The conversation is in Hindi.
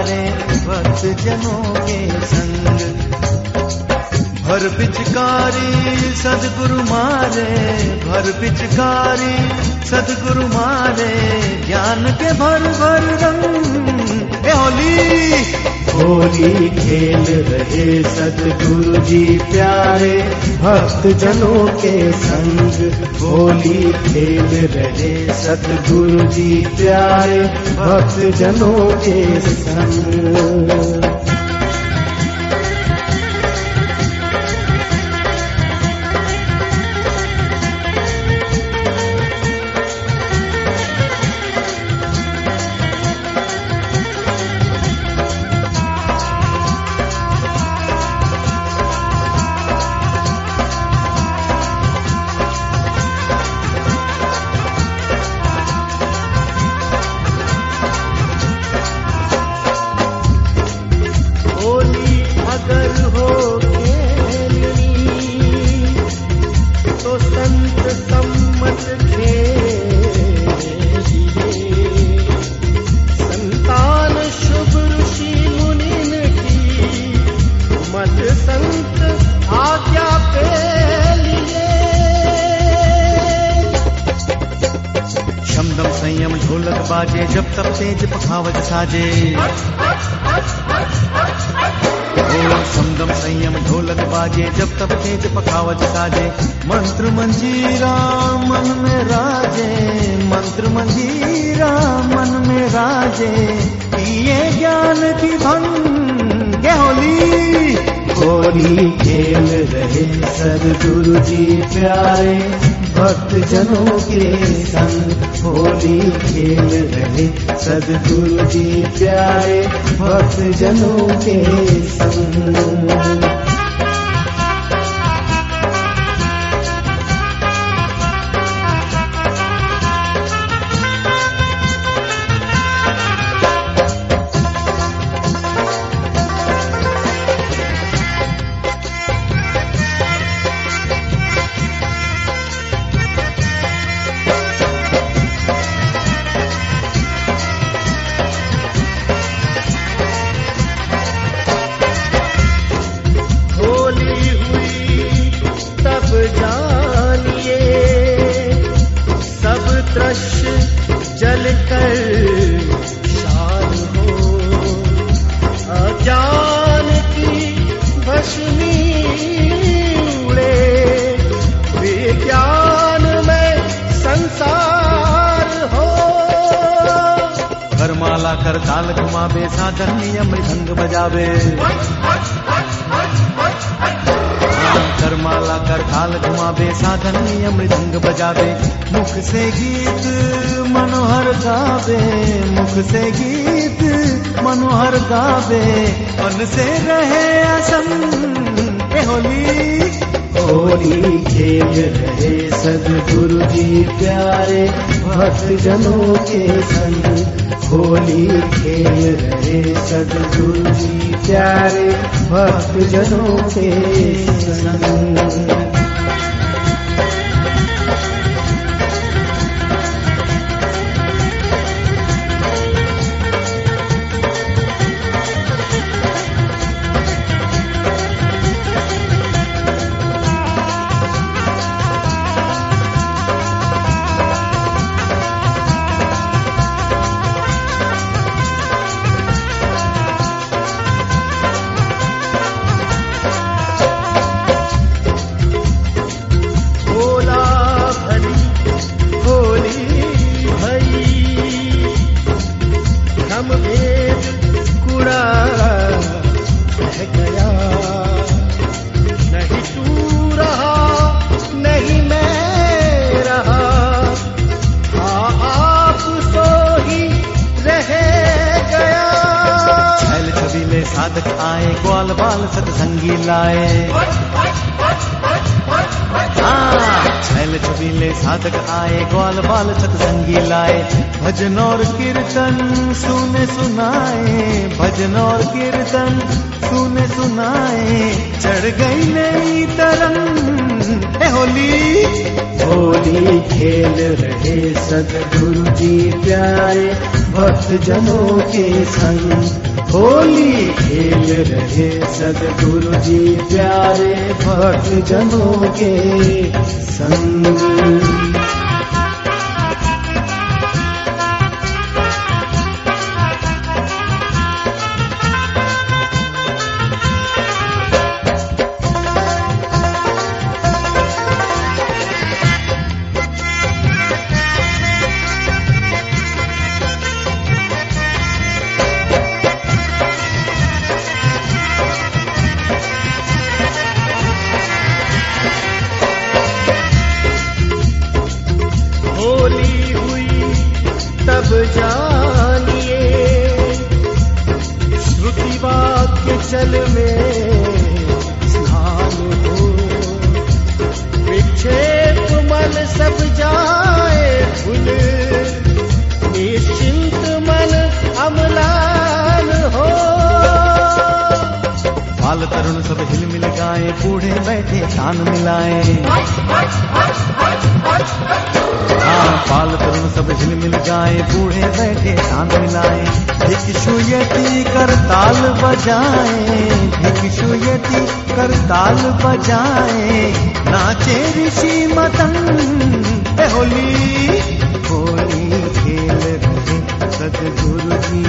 भक्त जनों के संग। भर पिचकारी सदगुरु मारे भर पिचकारी सदगुरु मारे, ज्ञान के भर भर रंग। होली खेल रहे सतगुरु जी प्यारे भक्त जनों के संग होली खेल रहे सतगुरु जी प्यारे भक्त जनों के संग। बाजे, जब तब तेज पखावज साजे। समदम संयम, ढोलक बाजे, जब तब तेज पखावत साजे। मंत्र मंजीरा मन में राजे, मंत्र मंजीरा मन में राजे। पिए ज्ञान की भंग होली होली खेल रहे सदगुरु जी प्यारे भक्त जनों के संग होली खेल रहे सदगुरु जी प्यारे भक्त जनों के संग। ताल घुमावे साधन नियम भंग बजावे। करमाला कर ताल घुमावे साधन नियम भंग बजावे। मुख से गीत मनोहर गावे। मुख से गीत मनोहर गावे। मन से रहे ए होली। होली खेल रहे सदगुरु जी प्यारे भक्त जनों के संग। होली खेल रहे सदगुरु जी प्यारे भक्त जनों के संग। भेद कुड़ा रह गया साधक आए ग्वाल बाल सतसंगी लाए। हाँ, छैल छबीले साधक आए ग्वाल बाल सतसंगी लाए। भजन और कीर्तन सुने सुनाए भजन और कीर्तन सुने सुनाए। चढ़ गई नई तरंग। है होली। होली खेल रहे सदगुरु जी प्यारे भक्त जनों के संग। होली खेल रहे सदगुरु जी प्यारे भक्त जनों के संग। चल में। बाल तरुण सब हिल मिल गाए, बूढ़े बैठे कान मिलाए। हाँ बाल तरुण सब हिल मिल गाए, बूढ़े बैठे कान मिलाए। भिक्षुयती कर ताल बजाए भिक्षुयती कर ताल बजाए। नाचे ऋषि मतन होली होली खेल रहे सदगुरु जी